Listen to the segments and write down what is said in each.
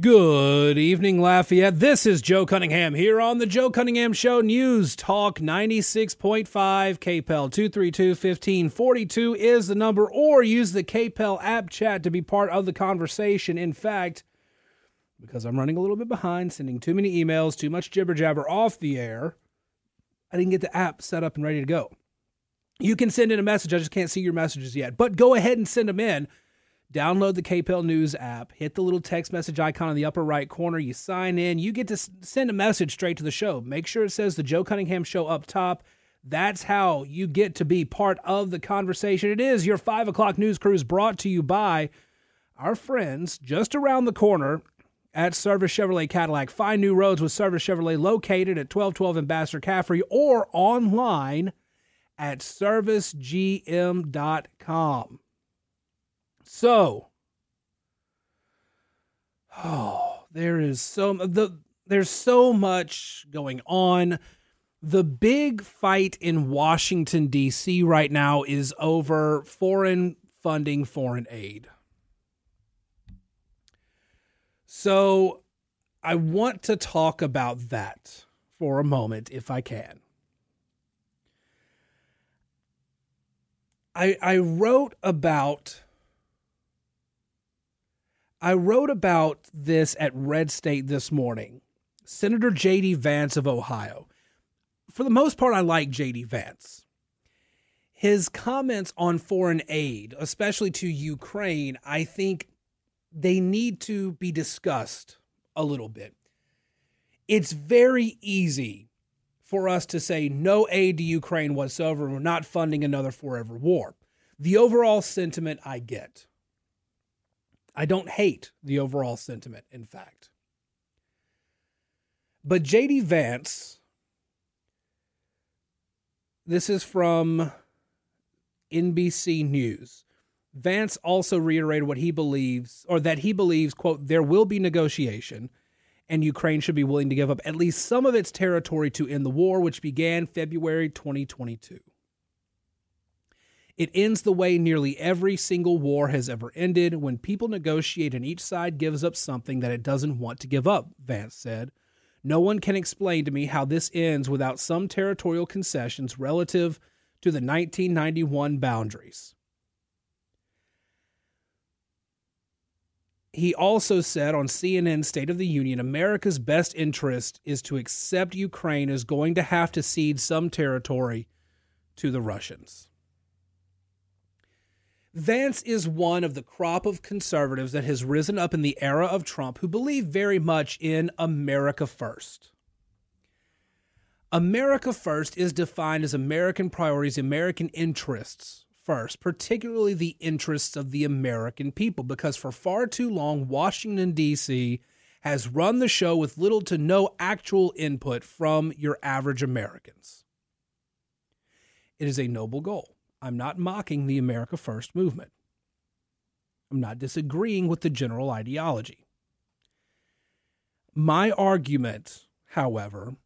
Good evening, Lafayette. This is Joe Cunningham here on the Joe Cunningham Show News Talk 96.5 KPEL 232 1542 is the number, or use the KPEL app chat to be part of the conversation. In fact, because I'm running a little bit behind, sending too many emails, too much jibber jabber off the air, I didn't get the app set up and ready to go. You can send in a message, I just can't see your messages yet, but go ahead and send them in download the KPEL News app, hit the little text message icon in the upper right corner, you sign in, you get to send a message straight to the show. Make sure it says the Joe Cunningham Show up top. That's how you get to be part of the conversation. It is your five o'clock news cruise brought to you by our friends just around the corner at Service Chevrolet Cadillac. Find new roads with Service Chevrolet located at 1212 Ambassador Caffrey or online at servicegm.com. So, oh, there is so the there's so much going on. The big fight in Washington D.C. right now is over foreign funding, foreign aid. So, I want to talk about that for a moment, if I can. I, I wrote about I wrote about this at Red State this morning. Senator J.D. Vance of Ohio. For the most part, I like J.D. Vance. His comments on foreign aid, especially to Ukraine, I think they need to be discussed a little bit. It's very easy for us to say no aid to Ukraine whatsoever. We're not funding another forever war. The overall sentiment I get. I don't hate the overall sentiment, in fact. But JD Vance, this is from NBC News. Vance also reiterated what he believes, or that he believes, quote, there will be negotiation and Ukraine should be willing to give up at least some of its territory to end the war, which began February 2022. It ends the way nearly every single war has ever ended when people negotiate and each side gives up something that it doesn't want to give up, Vance said. No one can explain to me how this ends without some territorial concessions relative to the 1991 boundaries. He also said on CNN State of the Union America's best interest is to accept Ukraine is going to have to cede some territory to the Russians. Vance is one of the crop of conservatives that has risen up in the era of Trump who believe very much in America first. America first is defined as American priorities, American interests first, particularly the interests of the American people, because for far too long, Washington, D.C. has run the show with little to no actual input from your average Americans. It is a noble goal. I'm not mocking the America First movement. I'm not disagreeing with the general ideology. My argument, however,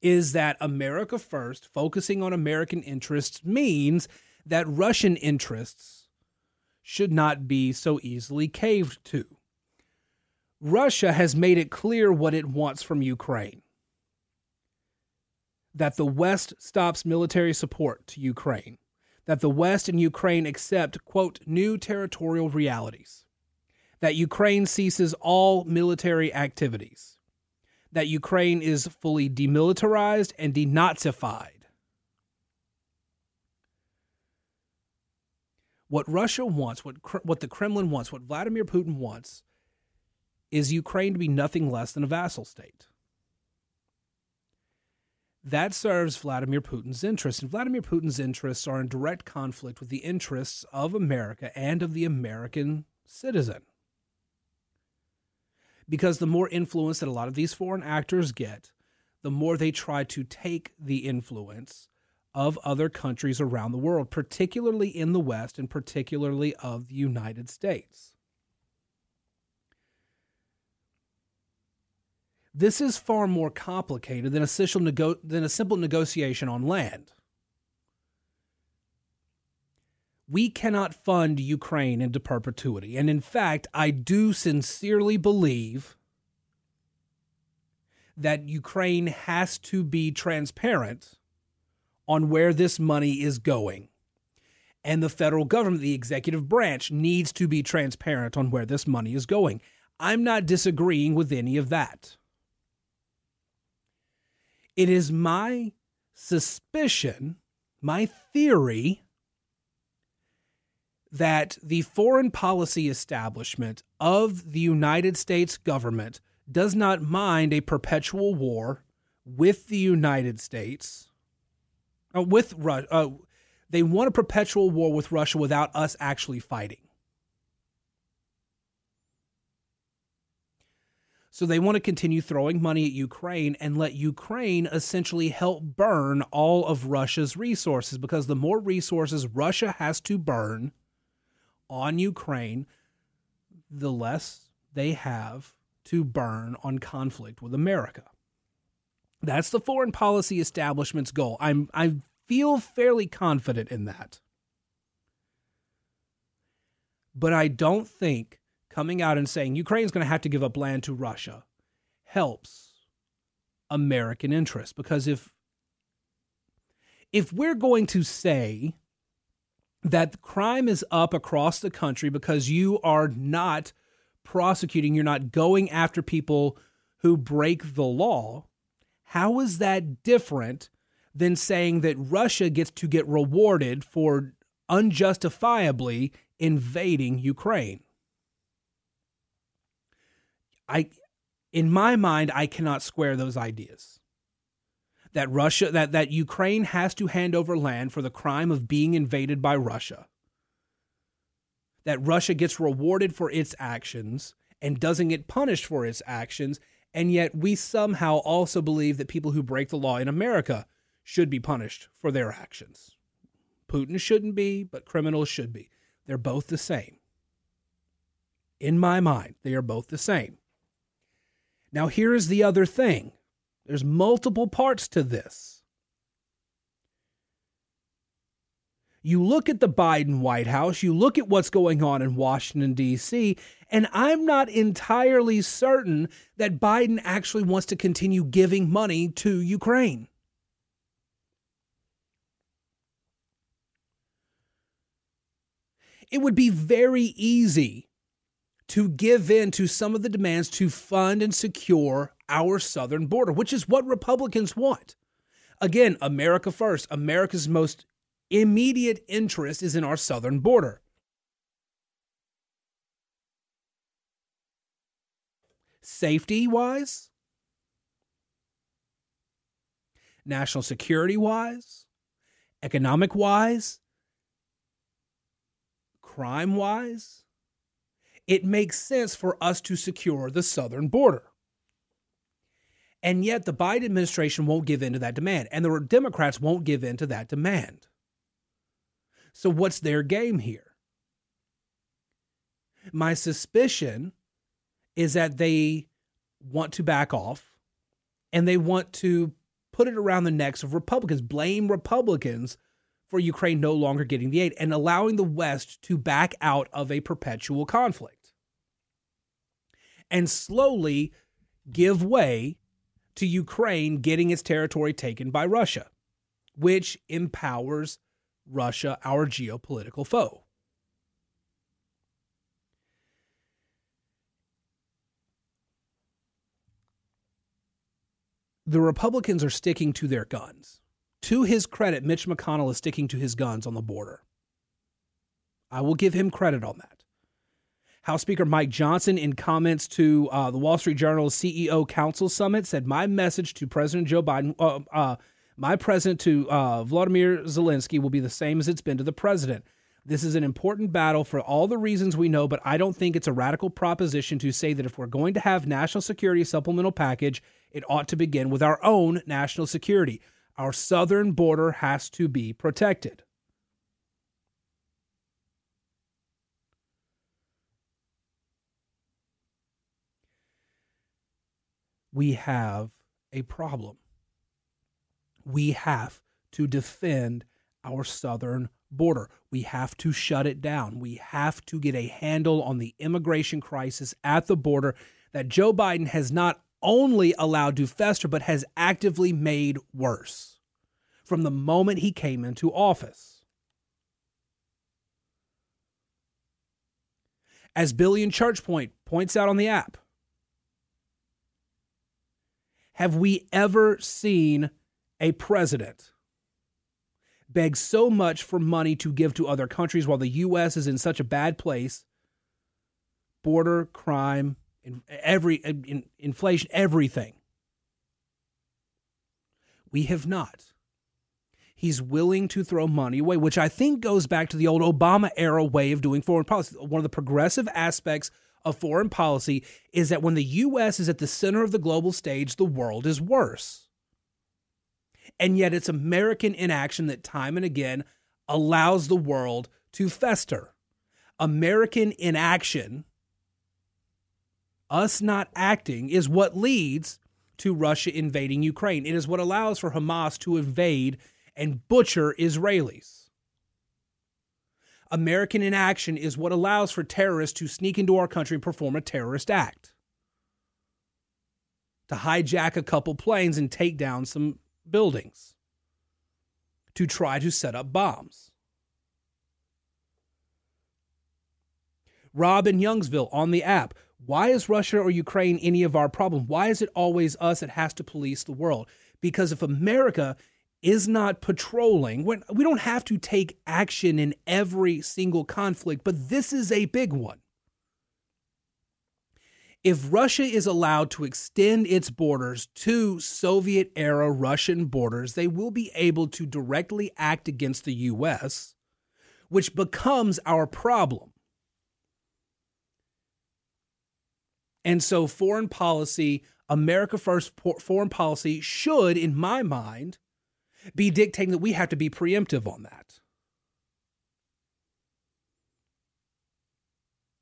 is that America First, focusing on American interests, means that Russian interests should not be so easily caved to. Russia has made it clear what it wants from Ukraine that the West stops military support to Ukraine, that the West and Ukraine accept, quote, new territorial realities, that Ukraine ceases all military activities, that Ukraine is fully demilitarized and denazified. What Russia wants, what, what the Kremlin wants, what Vladimir Putin wants, is Ukraine to be nothing less than a vassal state that serves Vladimir Putin's interests. And Vladimir Putin's interests are in direct conflict with the interests of America and of the American citizen. Because the more influence that a lot of these foreign actors get, the more they try to take the influence of other countries around the world, particularly in the West and particularly of the United States. This is far more complicated than a, nego- than a simple negotiation on land. we cannot fund Ukraine into perpetuity. And in fact, I do sincerely believe that Ukraine has to be transparent on where this money is going. And the federal government, the executive branch, needs to be transparent on where this money is going. I'm not disagreeing with any of that. It is my suspicion, my theory, that the foreign policy establishment of the United States government does not mind a perpetual war with the United States, uh, with Russia. Uh, they want a perpetual war with Russia without us actually fighting. So they want to continue throwing money at Ukraine and let Ukraine essentially help burn all of Russia's resources because the more resources Russia has to burn on Ukraine, the less they have to burn on conflict with America. That's the foreign policy establishment's goal. I'm I feel fairly confident in that. But I don't think coming out and saying Ukraine's going to have to give up land to Russia helps American interests because if if we're going to say that crime is up across the country because you are not prosecuting, you're not going after people who break the law, how is that different than saying that Russia gets to get rewarded for unjustifiably invading Ukraine? I in my mind I cannot square those ideas. That Russia that that Ukraine has to hand over land for the crime of being invaded by Russia that Russia gets rewarded for its actions and doesn't get punished for its actions. And yet we somehow also believe that people who break the law in America should be punished for their actions. Putin shouldn't be, but criminals should be. They're both the same. In my mind, they are both the same. Now, here is the other thing there's multiple parts to this. You look at the Biden White House, you look at what's going on in Washington, D.C., and I'm not entirely certain that Biden actually wants to continue giving money to Ukraine. It would be very easy to give in to some of the demands to fund and secure our southern border, which is what Republicans want. Again, America first, America's most immediate interest is in our southern border. Safety wise, national security wise, economic wise, crime wise, it makes sense for us to secure the southern border. And yet, the Biden administration won't give in to that demand, and the Democrats won't give in to that demand. So, what's their game here? My suspicion is that they want to back off and they want to put it around the necks of Republicans, blame Republicans for Ukraine no longer getting the aid and allowing the West to back out of a perpetual conflict and slowly give way to Ukraine getting its territory taken by Russia, which empowers Russia our geopolitical foe. The Republicans are sticking to their guns. To his credit, Mitch McConnell is sticking to his guns on the border. I will give him credit on that. House Speaker Mike Johnson, in comments to uh, the Wall Street Journal's CEO Council Summit, said, My message to President Joe Biden, uh, uh, my present to uh, Vladimir Zelensky will be the same as it's been to the president. This is an important battle for all the reasons we know, but I don't think it's a radical proposition to say that if we're going to have national security supplemental package, it ought to begin with our own national security. Our southern border has to be protected. We have a problem we have to defend our southern border. We have to shut it down. We have to get a handle on the immigration crisis at the border that Joe Biden has not only allowed to fester, but has actively made worse from the moment he came into office. As Billy in Church Point points out on the app, have we ever seen a president beg so much for money to give to other countries while the U.S. is in such a bad place? Border crime, every in, inflation, everything. We have not. He's willing to throw money away, which I think goes back to the old Obama era way of doing foreign policy. One of the progressive aspects of foreign policy is that when the U.S. is at the center of the global stage, the world is worse. And yet it's American inaction that time and again allows the world to fester. American inaction us not acting is what leads to Russia invading Ukraine. It is what allows for Hamas to invade and butcher Israelis. American inaction is what allows for terrorists to sneak into our country and perform a terrorist act. To hijack a couple planes and take down some buildings. To try to set up bombs. Rob in Youngsville on the app. Why is Russia or Ukraine any of our problem? Why is it always us that has to police the world? Because if America is not patrolling, when we don't have to take action in every single conflict, but this is a big one. If Russia is allowed to extend its borders to Soviet era Russian borders, they will be able to directly act against the U.S., which becomes our problem. And so, foreign policy, America First foreign policy, should, in my mind, be dictating that we have to be preemptive on that.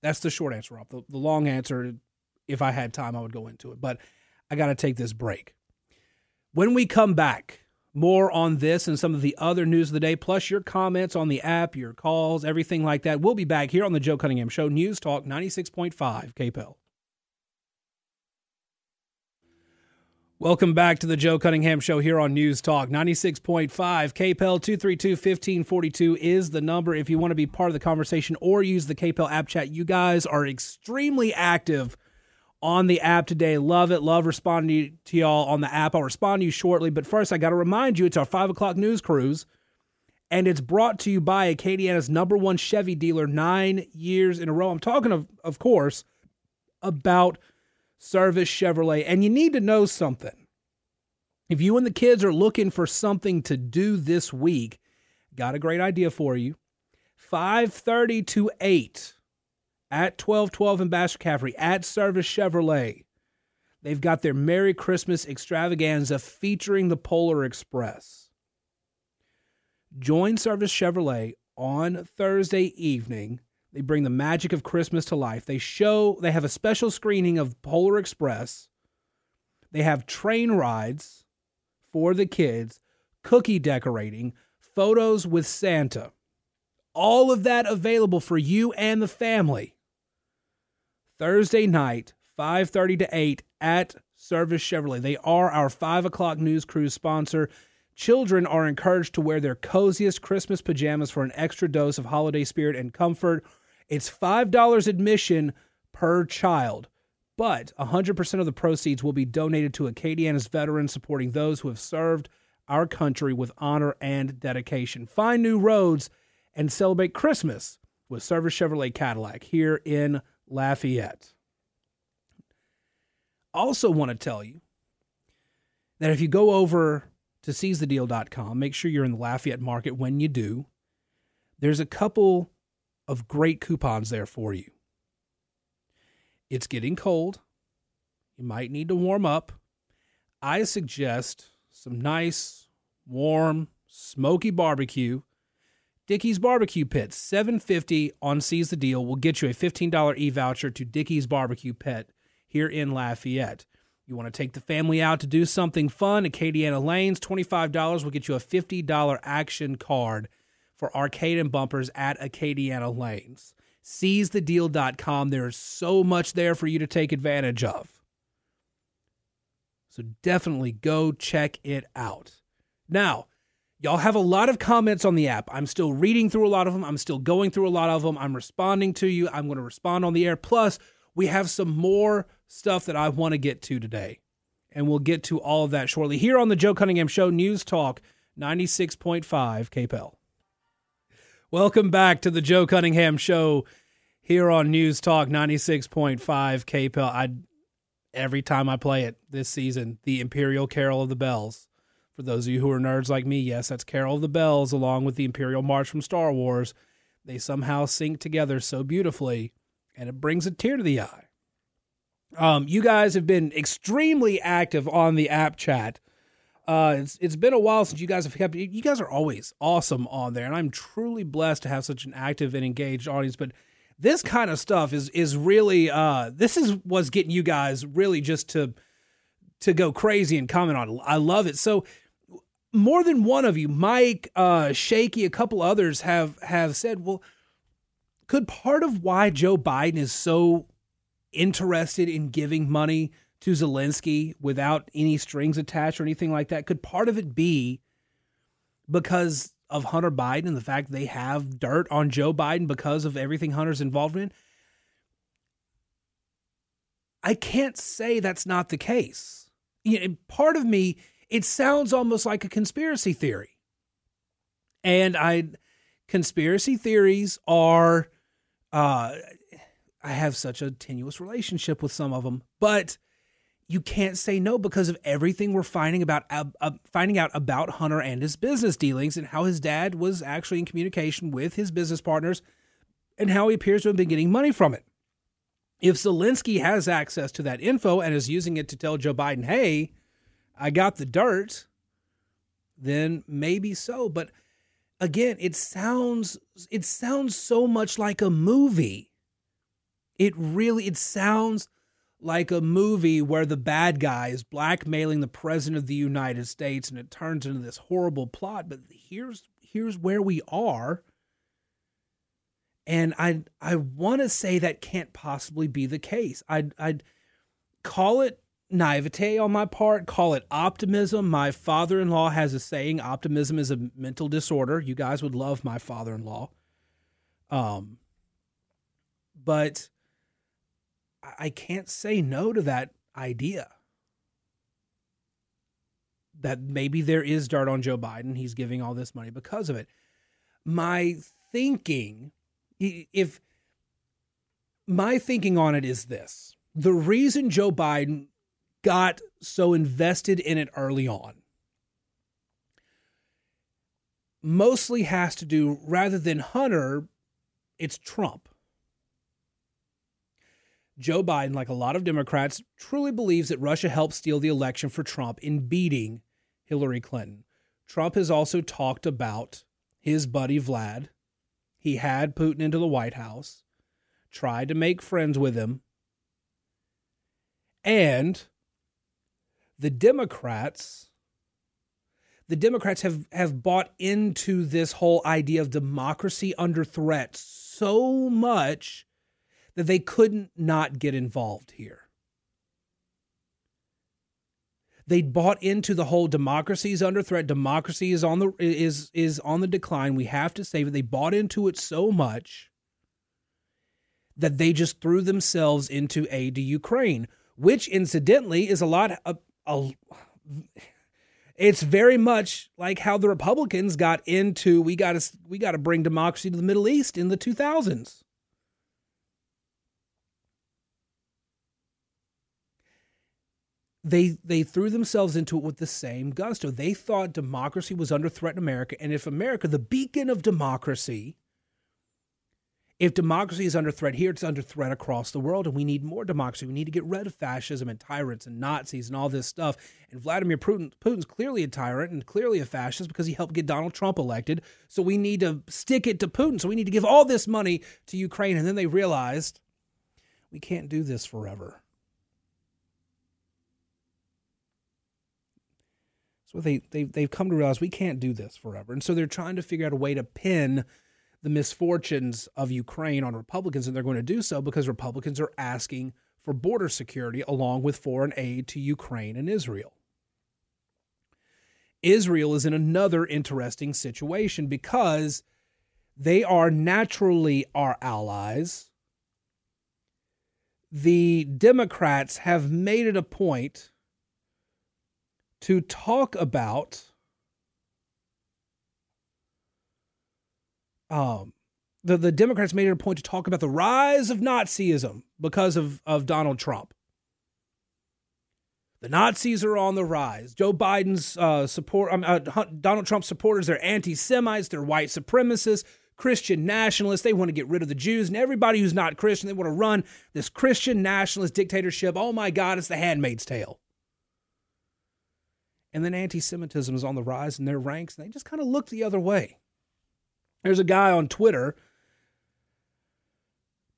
That's the short answer, Rob. The, the long answer, if I had time, I would go into it. But I got to take this break. When we come back, more on this and some of the other news of the day, plus your comments on the app, your calls, everything like that. We'll be back here on the Joe Cunningham Show, News Talk 96.5 KPEL. Welcome back to the Joe Cunningham Show here on News Talk 96.5. KPEL 232 1542 is the number if you want to be part of the conversation or use the KPEL app chat. You guys are extremely active on the app today. Love it. Love responding to y'all on the app. I'll respond to you shortly. But first, I got to remind you it's our 5 o'clock news cruise, and it's brought to you by Acadiana's number one Chevy dealer nine years in a row. I'm talking, of, of course, about Service Chevrolet. And you need to know something. If you and the kids are looking for something to do this week, got a great idea for you. 5:30 to 8 at 1212 Ambassador Caffrey at Service Chevrolet. They've got their Merry Christmas extravaganza featuring the Polar Express. Join Service Chevrolet on Thursday evening they bring the magic of Christmas to life. They show, they have a special screening of Polar Express. They have train rides for the kids, cookie decorating, photos with Santa. All of that available for you and the family. Thursday night, 5.30 to 8 at Service Chevrolet. They are our 5 o'clock news cruise sponsor. Children are encouraged to wear their coziest Christmas pajamas for an extra dose of holiday spirit and comfort. It's $5 admission per child, but 100% of the proceeds will be donated to Acadiana's veterans, supporting those who have served our country with honor and dedication. Find new roads and celebrate Christmas with Service Chevrolet Cadillac here in Lafayette. Also, want to tell you that if you go over to seizethedeal.com, make sure you're in the Lafayette market when you do. There's a couple of great coupons there for you. It's getting cold. You might need to warm up. I suggest some nice, warm, smoky barbecue. Dickey's Barbecue Pit, 750 on Seize the Deal will get you a $15 e-voucher to Dickey's Barbecue Pit here in Lafayette. You want to take the family out to do something fun, at Acadiana Lanes, $25 will get you a $50 action card for arcade and bumpers at Acadiana Lanes. SeizeTheDeal.com. There's so much there for you to take advantage of. So definitely go check it out. Now, y'all have a lot of comments on the app. I'm still reading through a lot of them. I'm still going through a lot of them. I'm responding to you. I'm going to respond on the air. Plus, we have some more stuff that I want to get to today. And we'll get to all of that shortly here on the Joe Cunningham Show News Talk 96.5 KPEL. Welcome back to the Joe Cunningham Show here on News Talk 96.5 KPEL. I every time I play it this season, the Imperial Carol of the Bells. For those of you who are nerds like me, yes, that's Carol of the Bells along with the Imperial March from Star Wars. They somehow sync together so beautifully, and it brings a tear to the eye. Um, you guys have been extremely active on the app chat. Uh, it's it's been a while since you guys have kept. You guys are always awesome on there, and I'm truly blessed to have such an active and engaged audience. But this kind of stuff is is really uh, this is what's getting you guys really just to to go crazy and comment on. It. I love it. So more than one of you, Mike, uh, Shaky, a couple others have have said, well, could part of why Joe Biden is so interested in giving money to Zelensky without any strings attached or anything like that, could part of it be because of Hunter Biden and the fact they have dirt on Joe Biden because of everything Hunter's involved in, I can't say that's not the case. You know, part of me, it sounds almost like a conspiracy theory. And I conspiracy theories are uh I have such a tenuous relationship with some of them, but you can't say no because of everything we're finding about uh, finding out about Hunter and his business dealings and how his dad was actually in communication with his business partners and how he appears to have been getting money from it. If Zelensky has access to that info and is using it to tell Joe Biden, "Hey, I got the dirt," then maybe so, but again, it sounds it sounds so much like a movie. It really it sounds like a movie where the bad guy is blackmailing the president of the United States and it turns into this horrible plot but here's here's where we are and I I want to say that can't possibly be the case. I'd I'd call it naivete on my part, call it optimism. My father-in-law has a saying, optimism is a mental disorder. You guys would love my father-in-law. Um but I can't say no to that idea. That maybe there is dirt on Joe Biden. He's giving all this money because of it. My thinking, if my thinking on it is this the reason Joe Biden got so invested in it early on mostly has to do, rather than Hunter, it's Trump. Joe Biden, like a lot of Democrats, truly believes that Russia helped steal the election for Trump in beating Hillary Clinton. Trump has also talked about his buddy Vlad. He had Putin into the White House, tried to make friends with him. And the Democrats the Democrats have have bought into this whole idea of democracy under threat so much that they couldn't not get involved here. They bought into the whole democracy is under threat. Democracy is on the is is on the decline. We have to save it. They bought into it so much that they just threw themselves into aid to Ukraine, which incidentally is a lot. A, a, it's very much like how the Republicans got into we got to we got to bring democracy to the Middle East in the 2000s. They they threw themselves into it with the same gusto. They thought democracy was under threat in America, and if America, the beacon of democracy, if democracy is under threat here, it's under threat across the world, and we need more democracy. We need to get rid of fascism and tyrants and Nazis and all this stuff. And Vladimir Putin, Putin's clearly a tyrant and clearly a fascist because he helped get Donald Trump elected. So we need to stick it to Putin. So we need to give all this money to Ukraine. And then they realized we can't do this forever So they, they, they've come to realize we can't do this forever. And so they're trying to figure out a way to pin the misfortunes of Ukraine on Republicans, and they're going to do so because Republicans are asking for border security along with foreign aid to Ukraine and Israel. Israel is in another interesting situation because they are naturally our allies. The Democrats have made it a point to talk about um, the, the Democrats made it a point to talk about the rise of Nazism because of, of Donald Trump. The Nazis are on the rise. Joe Biden's uh, support, um, uh, Donald Trump's supporters, they're anti Semites, they're white supremacists, Christian nationalists. They want to get rid of the Jews and everybody who's not Christian. They want to run this Christian nationalist dictatorship. Oh my God, it's the handmaid's tale. And then anti Semitism is on the rise in their ranks, and they just kind of look the other way. There's a guy on Twitter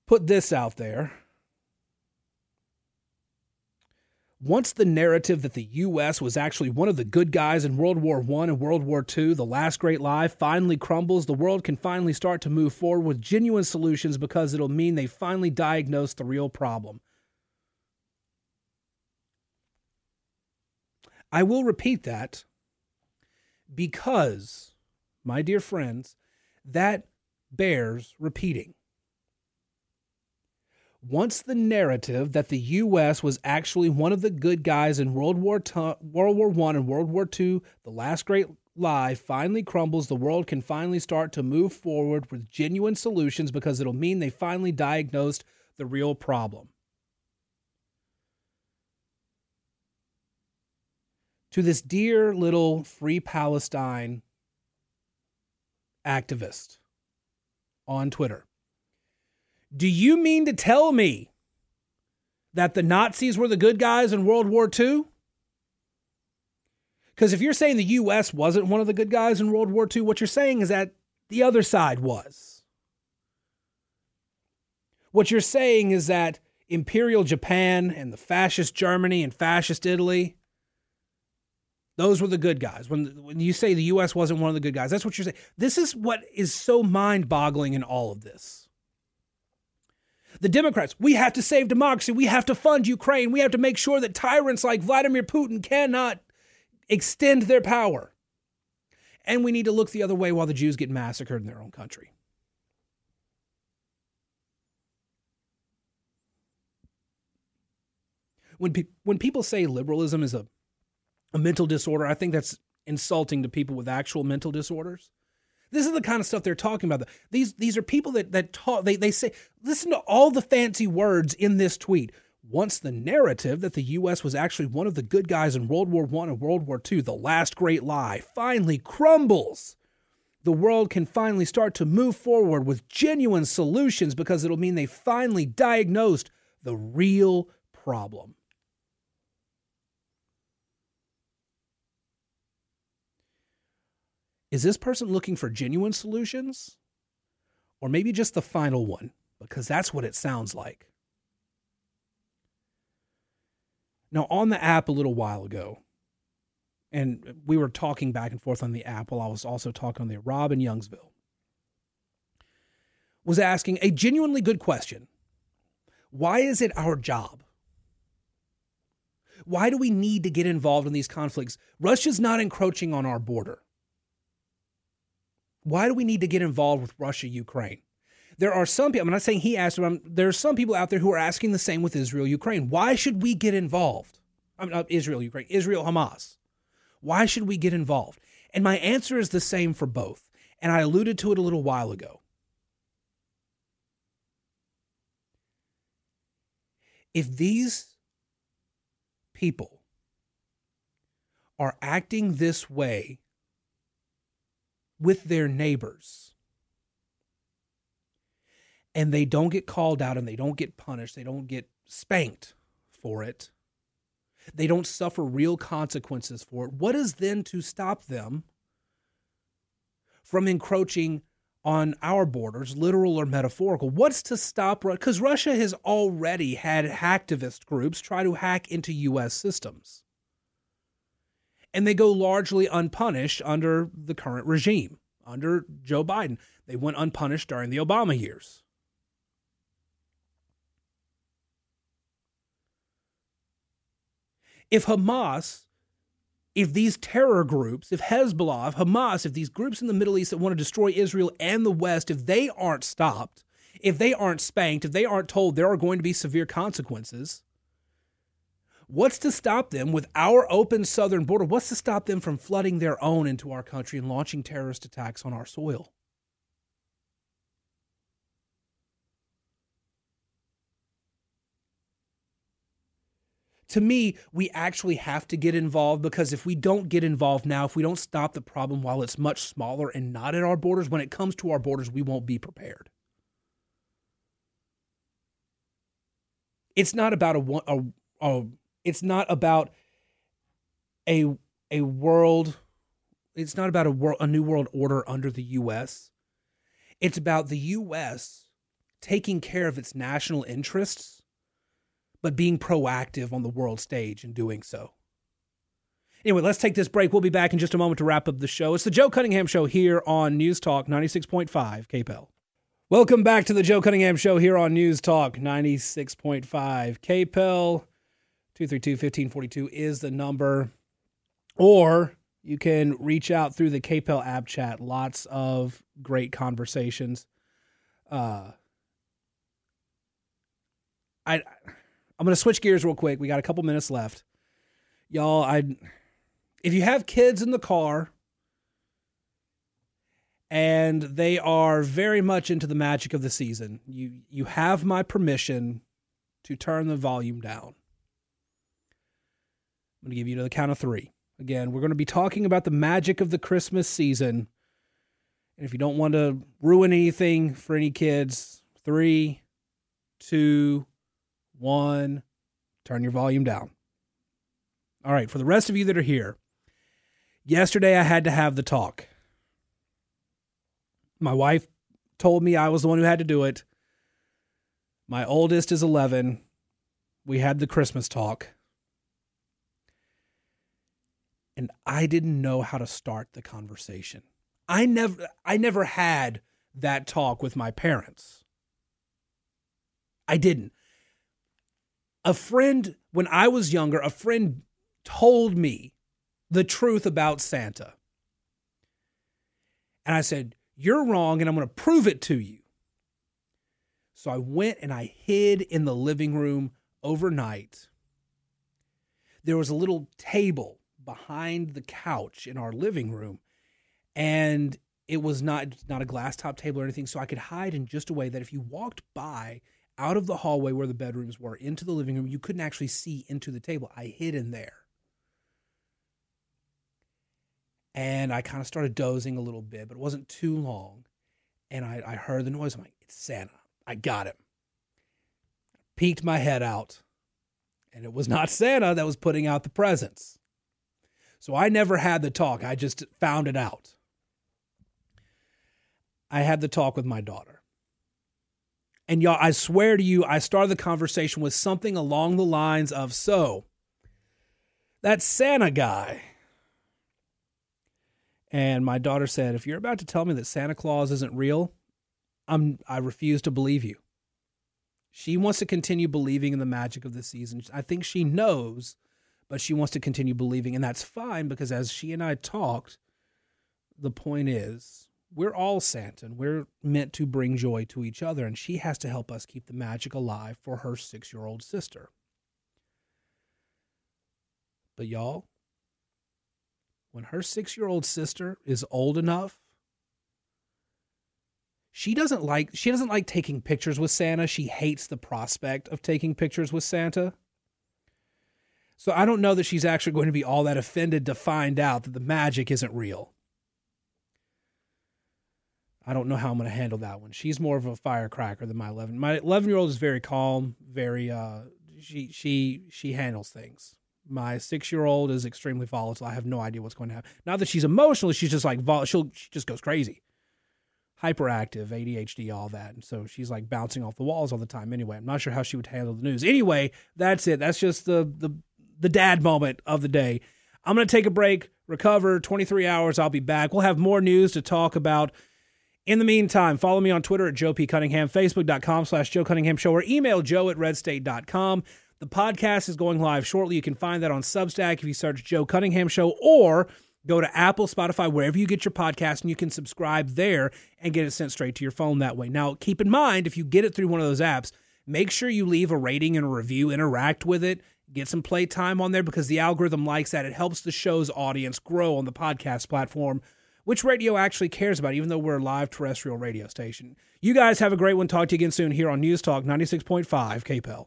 put this out there. Once the narrative that the U.S. was actually one of the good guys in World War I and World War II, the last great lie, finally crumbles, the world can finally start to move forward with genuine solutions because it'll mean they finally diagnosed the real problem. I will repeat that because, my dear friends, that bears repeating. Once the narrative that the U.S. was actually one of the good guys in World War World War One and World War II, the last great lie finally crumbles, the world can finally start to move forward with genuine solutions because it'll mean they finally diagnosed the real problem. To this dear little free Palestine activist on Twitter. Do you mean to tell me that the Nazis were the good guys in World War II? Because if you're saying the U.S. wasn't one of the good guys in World War II, what you're saying is that the other side was. What you're saying is that Imperial Japan and the fascist Germany and fascist Italy those were the good guys. When when you say the U.S. wasn't one of the good guys, that's what you're saying. This is what is so mind-boggling in all of this. The Democrats, we have to save democracy. We have to fund Ukraine. We have to make sure that tyrants like Vladimir Putin cannot extend their power. And we need to look the other way while the Jews get massacred in their own country. When, pe- when people say liberalism is a a mental disorder. I think that's insulting to people with actual mental disorders. This is the kind of stuff they're talking about. These these are people that that talk. They they say listen to all the fancy words in this tweet. Once the narrative that the U.S. was actually one of the good guys in World War One and World War II, the last great lie, finally crumbles, the world can finally start to move forward with genuine solutions because it'll mean they finally diagnosed the real problem. Is this person looking for genuine solutions? Or maybe just the final one? Because that's what it sounds like. Now, on the app a little while ago, and we were talking back and forth on the app while I was also talking on the Rob in Youngsville, was asking a genuinely good question. Why is it our job? Why do we need to get involved in these conflicts? Russia's not encroaching on our border. Why do we need to get involved with Russia, Ukraine? There are some people, I'm not saying he asked, but there are some people out there who are asking the same with Israel, Ukraine. Why should we get involved? I mean, Israel, Ukraine, Israel, Hamas. Why should we get involved? And my answer is the same for both. And I alluded to it a little while ago. If these people are acting this way with their neighbors and they don't get called out and they don't get punished, they don't get spanked for it, they don't suffer real consequences for it, what is then to stop them from encroaching on our borders, literal or metaphorical? What's to stop Because Russia has already had hacktivist groups try to hack into U.S. systems. And they go largely unpunished under the current regime, under Joe Biden. They went unpunished during the Obama years. If Hamas, if these terror groups, if Hezbollah, if Hamas, if these groups in the Middle East that want to destroy Israel and the West, if they aren't stopped, if they aren't spanked, if they aren't told there are going to be severe consequences, what's to stop them with our open southern border? What's to stop them from flooding their own into our country and launching terrorist attacks on our soil? to me, we actually have to get involved because if we don't get involved now, if we don't stop the problem while it's much smaller and not at our borders, when it comes to our borders, we won't be prepared. It's not about a, a, a it's not about a a world it's not about a world a new world order under the US. It's about the US taking care of its national interests but being proactive on the world stage and doing so. Anyway, let's take this break. We'll be back in just a moment to wrap up the show. It's the Joe Cunningham Show here on News Talk 96.5 KPEL. Welcome back to the Joe Cunningham Show here on News Talk 96.5 KPEL. 232 1542 is the number. Or you can reach out through the KPEL app chat. Lots of great conversations. Uh, I I'm going to switch gears real quick. We got a couple minutes left. Y'all, I if you have kids in the car and they are very much into the magic of the season, you you have my permission to turn the volume down. I'm going to give you to the count of 3. Again, we're going to be talking about the magic of the Christmas season. And if you don't want to ruin anything for any kids, three, two, one, turn your volume down. All right, for the rest of you that are here, yesterday I had to have the talk. My wife told me I was the one who had to do it. My oldest is 11. We had the Christmas talk. And I didn't know how to start the conversation. I never I never had that talk with my parents. I didn't a friend, when I was younger, a friend told me the truth about Santa. And I said, You're wrong, and I'm going to prove it to you. So I went and I hid in the living room overnight. There was a little table behind the couch in our living room, and it was not not a glass top table or anything, so I could hide in just a way that if you walked by out of the hallway where the bedrooms were into the living room. You couldn't actually see into the table. I hid in there. And I kind of started dozing a little bit, but it wasn't too long. And I, I heard the noise. I'm like, it's Santa. I got him. Peeked my head out. And it was not Santa that was putting out the presents. So I never had the talk. I just found it out. I had the talk with my daughter. And y'all, I swear to you, I started the conversation with something along the lines of so, that Santa guy. And my daughter said, if you're about to tell me that Santa Claus isn't real, I'm I refuse to believe you. She wants to continue believing in the magic of the season. I think she knows, but she wants to continue believing, and that's fine because as she and I talked, the point is we're all Santa and we're meant to bring joy to each other, and she has to help us keep the magic alive for her six year old sister. But y'all, when her six year old sister is old enough, she doesn't like she doesn't like taking pictures with Santa. She hates the prospect of taking pictures with Santa. So I don't know that she's actually going to be all that offended to find out that the magic isn't real. I don't know how I'm going to handle that one. She's more of a firecracker than my 11. My 11 year old is very calm, very uh, she she she handles things. My six year old is extremely volatile. I have no idea what's going to happen. Not that she's emotional, she's just like vol- she'll she just goes crazy, hyperactive, ADHD, all that, and so she's like bouncing off the walls all the time. Anyway, I'm not sure how she would handle the news. Anyway, that's it. That's just the the the dad moment of the day. I'm going to take a break, recover 23 hours. I'll be back. We'll have more news to talk about. In the meantime, follow me on Twitter at Joe P. Cunningham, Facebook.com slash Joe Cunningham Show, or email joe at redstate.com. The podcast is going live shortly. You can find that on Substack if you search Joe Cunningham Show, or go to Apple, Spotify, wherever you get your podcast, and you can subscribe there and get it sent straight to your phone that way. Now, keep in mind, if you get it through one of those apps, make sure you leave a rating and a review, interact with it, get some play time on there because the algorithm likes that. It helps the show's audience grow on the podcast platform, which radio actually cares about, even though we're a live terrestrial radio station. You guys have a great one. Talk to you again soon here on News Talk 96.5 KPEL.